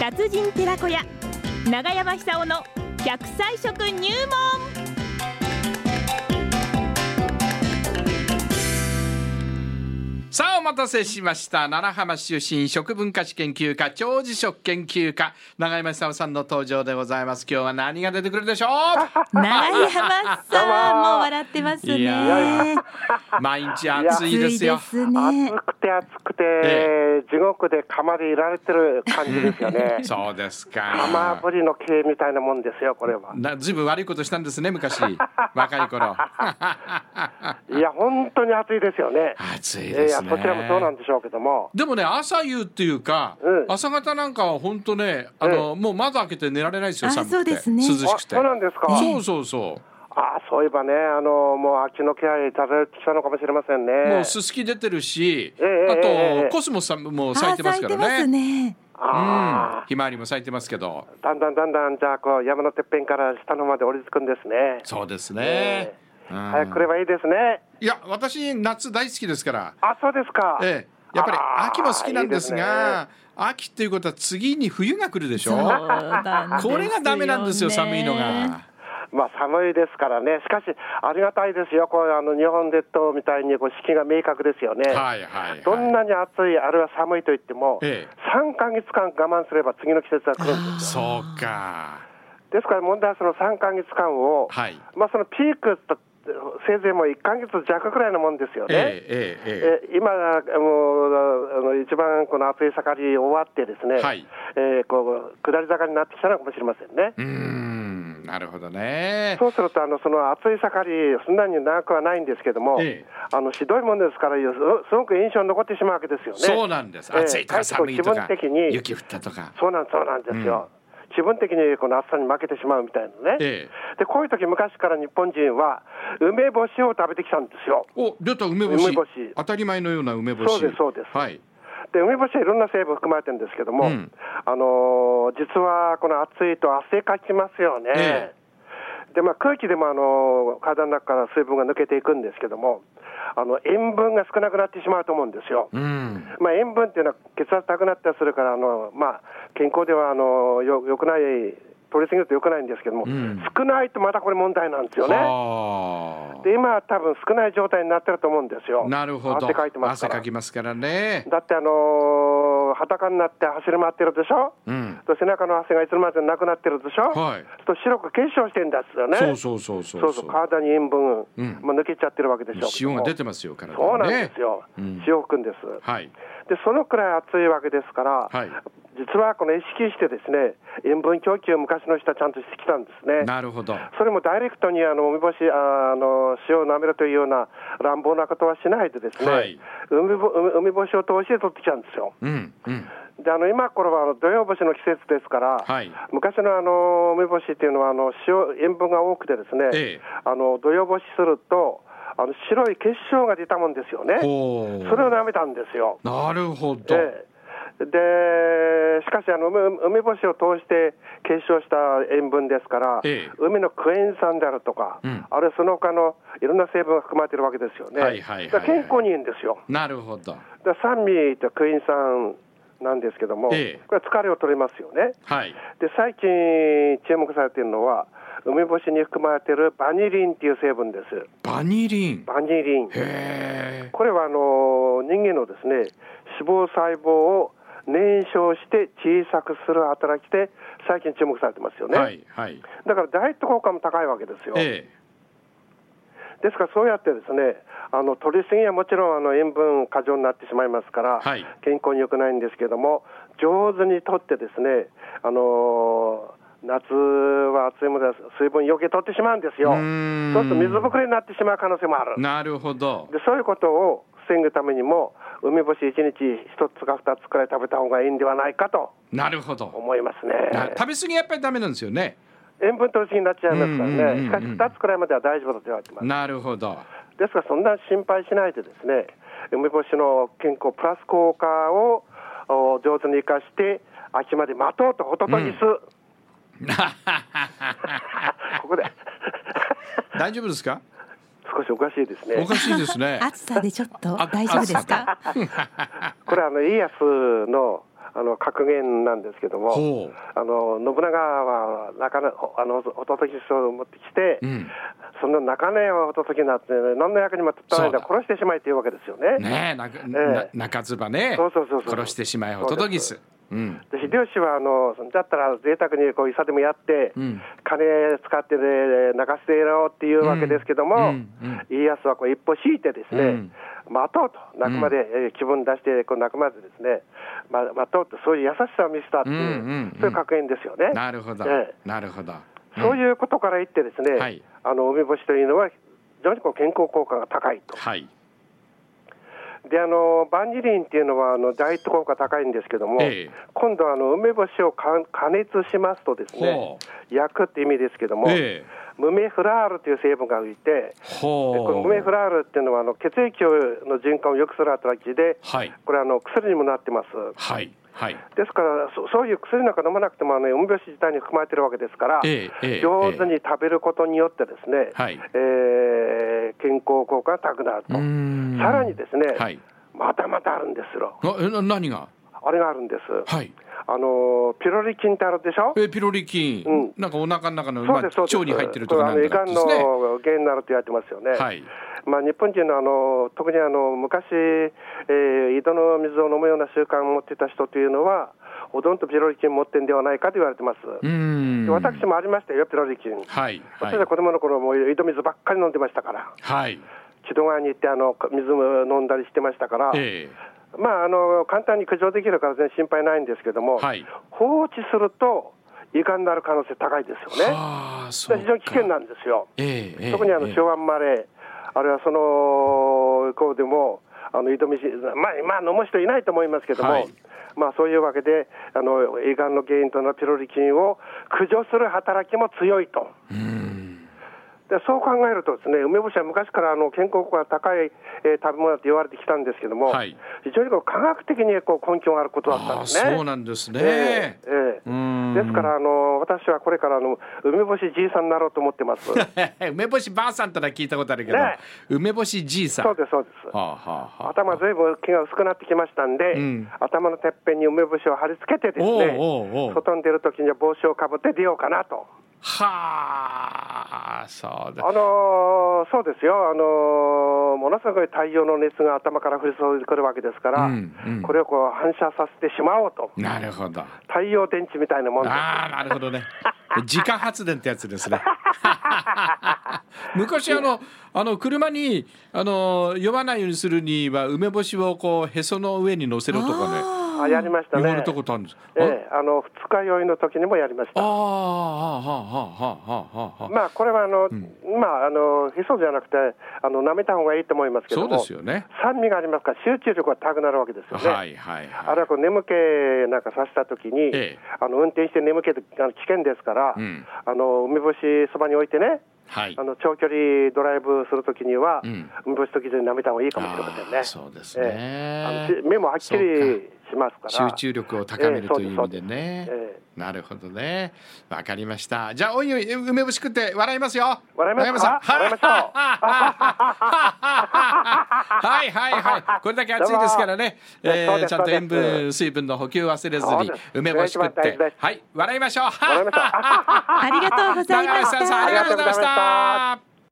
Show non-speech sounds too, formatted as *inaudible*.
達人寺子屋長山久夫の100歳食入門。さあお待たせしました。奈良浜出身食文化史研究家長寿食研究家永山久夫さんの登場でございます。今日は何が出てくるでしょ長山 *laughs* さん *laughs* も笑ってますいやねう毎日暑いですよ。暑いですね。暑くて暑くて、え地獄で釜でいられてる感じですよね。*laughs* そうです釜かぶりの系みたいなもんですよこれは。なずいぶん悪いことしたんですね昔。若い頃。いや本当に暑いですよね。暑いいやですね。そちらもそうなんでしょうけども。でもね朝夕っていうか、うん。朝方なんかは本当ねあの、もう窓開けて寝られないですよあ寒くて。そうですね。涼しくて。あそうなんですか。そうそうそう。あそういえばねあのもう秋の気配漂ってきたのかもしれませんね。もうすすき出てるし、ええあと、ええコスモスさんも咲いてますからあ咲いてますね。ねうん。あ、ひまわりも咲いてますけど、ーだんだんだんだんじゃあこう山のてっぺんから下の方まで降り着くんですね。そうですね。え。うん早く来ればいいですねいや、私夏大好きですから。あそうですか、ええ、やっぱり秋も好きなんですいいが、秋っていうことは次に冬が来るでしょ？そうこれがダメなんですよ、寒いのが。まあ寒いですからね、しかしありがたいですよ、こうあの日本列島みたいにこう四季が明確ですよね。はいはい、はい。どんなに暑い、あるいは寒いと言っても、ええ3か月間我慢すれば次の季節が来るんですよ。そうか。ですから問題はその3か月間を、はい。まあ、そのピークとせいぜいもう1か月弱くらいのもんですよね。ええええええ今、もうあの一番この暑い盛り終わってですね、はいえーこう下り坂になってきたのかもしれませんね。え。うーん、なるほどね。そうすると、あのその暑い盛り、そんなに長くはないんですけども、ええあのひどいもんですから、すすごく印象に残ってしまうわけですよね。そうなんです。ええ暑いとか寒いとか気分的に雪降ったとか。そうなんそうなんですよ。気分的にこの暑さに負けてしまうみたいなね。えで、こういう時昔から日本人は、梅干しを食べてきたんですよ。お、出た梅干し。梅干し当たり前のような梅干し。そうですそうですはい。で、梅干しはいろんな成分含まれてるんですけども、うんあのー実はこの暑いと汗かきますよね。えで、まあ、空気でも、あのー体の中から水分が抜けていくんですけども、あの塩分が少なくなってしまうと思うんですよ。うん。まあ、塩分っていうのは血圧高くなったりするから、あのまあ、健康ではあのよよくない、取りすぎるとよくないんですけども、ん少ないとまたこれ問題なんですよね。はあで、今は多分少ない状態になってると思うんですよ。なるほど。汗かいてますから。汗かきますからね。だって、あのー裸になって走り回ってるでしょ、うん。と背中の汗がいつの間にかなくなってるでしょ、はい。と白く結晶してんですよね。そうそうそうそう。そうそう体に塩分、うんまあ、抜けちゃってるわけでしょ塩が出てますよ体にね。そうなんですよ、うん塩を含んです。はい。でそのくらい暑いわけですから、はい実はこの意識してですね塩分供給を昔の人はちゃんとしてきたんですね。なるほど。それもダイレクトにあの梅干しああの塩を舐めるというような乱暴なことはしないでですね、はい梅ぼ梅梅干しを通して取ってきたんですよ。うんうん。であの今頃はあの土用干しの季節ですから、はい昔のあの梅干しっていうのはあの塩塩分が多くてですね、ええあの土用干しするとあの白い結晶が出たもんですよね。それを舐めたんですよ。なるほど。ええでしかしあの梅、梅干しを通して結晶した塩分ですから、ええ海のクエン酸であるとか、うんあるいはその他のいろんな成分が含まれているわけですよね。はいはいはいはいだから健康にいいんですよ。なるほど。で酸味とクエン酸なんですけども、ええこれは疲れを取れますよね。はい。で最近注目されているのは梅干しに含まれているバニリンっていう成分です。バニリン。バニリン。これはあの人間のですね脂肪細胞を燃焼して小さくする働きで最近注目されてますよね、はいはい。だからダイエット効果も高いわけですよ、えですからそうやってですねあの取りすぎはもちろんあの塩分過剰になってしまいますから、はい健康に良くないんですけども上手にとってですねあのー夏は暑いので水分余計取ってしまうんですよそうすると水ぶくれになってしまう可能性もあるえ。なるほど。でそういうことを防ぐためにも、梅干し1日1つか2つくらい食べた方がいいんではないかとなるほど。思いますなね。食べ過ぎやっぱりダメなんですよね。塩分取りすぎになっちゃいますからうんうんうんうんね、しかし2つくらいまでは大丈夫だと言われてます。なるほど。ですから、そんな心配しないで、ですね梅干しの健康プラス効果をお上手に生かして、秋まで待とうと、ホトトギス、*laughs* ここで *laughs* 大丈夫ですか？少しおかしいですねお。かしいですね。*laughs* 暑さでちょっとあ大丈夫ですか？*laughs* これあの家康のあの格言なんですけども、ほあの信長は中根あのおとときを持ってきて、う。うん。その中根をおとときになって、何の役にも立たないんだ、殺してしまいというわけですよね。ねえ、なえな中唾ね。そうそうそうそう殺してしまえホトトギス。うん。で秀吉はあのだったら贅沢にこういさでもやって、うん金使って、ね、泣かせてやろうっていうわけですけども、うんうん家康はこう一歩引いてですね、うん待とうと、泣くまで、えー気分出してこう泣くまでですね、ま、待とうと、そういう優しさを見せたっていう、うんうんうんそういう格言ですよね。なるほどえ。なるほど。そういうことから言ってですね、はいあの梅干しというのは非常にこう健康効果が高いと。はい。であのバンジリンっていうのはあのダイエット効果高いんですけども、ええ今度あの梅干しをか加熱しますとですねほ焼くって意味ですけども、ええ。ムメフラールという成分が浮いて。このムメフラールっていうのはあの血液の循環を良くする働きで、はい。これあの薬にもなってます。はい。はい。ですからそそういう薬なんか飲まなくてもあの梅干し自体に含まれてるわけですから、ええええ上手に食べることによってですね、はいえー健康効果が高くなるうと。さらにですね、はい。またまたあるんですよ。あえな何が？あれがあるんです。はい。あのピロリ菌ってあるでしょ？えピロリ菌、うんなんかお腹の中の、まあ。腸に入ってるとかなんこれだあの胃がん。の原因になると言われてますよね。はい。まあ、日本人のあの特にあの昔、えー井戸の水を飲むような習慣を持っていた人というのは、ほとんどピロリ菌持ってんではないかと言われてます。私もありましたよ、ピロリ菌。はい。はい私は。子供の頃も井戸水ばっかり飲んでましたから、はい。木戸川に行ってあの水も飲んだりしてましたから、えまあ、あの簡単に駆除できるから全然心配ないんですけども、はい放置すると胃がんになる可能性高いですえよね。はあ。非常に危険なんですよ。ええええ特にあのええ昭和生まれ、あるいはその以降でも、あの井戸水、まあ、まあ、飲む人いないと思いますけども、はいまあ、そういうわけで、あの胃がんの原因となるピロリ菌を駆除する働きも強いと。うーん。でそう考えるとですね、梅干しは昔からあの健康効果が高い、えー食べ物だと言われてきたんですけども、はい非常にこう科学的にこう根拠があることだったんですね。そうなんですね。えええーんですからあの、私はこれからあの梅干しじいさんになろうと思ってます。*laughs* 梅干しばあさんってのは聞いたことあるけど、ね梅干しじいさん。そうです、そうです。はあ、はあはあ、頭ずいぶん毛が薄くなってきましたんで、うん頭のてっぺんに梅干しを貼り付けてですね、外に出るときには帽子をかぶって出ようかなと。はあ、そうだ。あのーそうですよ、あのーものすごい太陽の熱が頭から降り注いでくるわけですから、うんうんこれをこう反射させてしまおうと、なるほど。太陽電池みたいなもんです。ああ、なるほどね。*laughs* 自家発電ってやつですね。*laughs* 昔あのあの車にあの酔わないようにするには梅干しをこうへその上に乗せろとかねあやりましたね言われ。たことあるんです。あええ、あ？の二日酔いの時にもやりました。ああ、はあ、はあ、はあ、はあ、はあ。まあこれはあの、まああのへそじゃなくてあの舐めた方がいいと思いますけどそうも、ですよね。酸味がありますから集中力が高くなるわけですよね。はい、はい、あるいはこう眠気なんかさせたときに、ええあの運転して眠気ってあの危険ですから、うんあの梅干しそばに置いてね、はいあ。の長距離ドライブするときには、うん梅干しときに舐めた方がいいかもしれませんね。あーそうですねええあのし目もはっきりしますから。集中力を高めるという意味でね。ええそうですなるほどね。わかりました。じゃあ、おいおい、梅干し食って笑いますよ。笑いますか？笑いましょうはいはいはい。これだけ暑いですからね。*laughs* えー、ちゃんと塩分、水分の補給忘れずに梅干し食ってはい、笑いましょう。笑いましょうありがとうございまし中山さんさん、あたりがとうございましありがとうございましたた。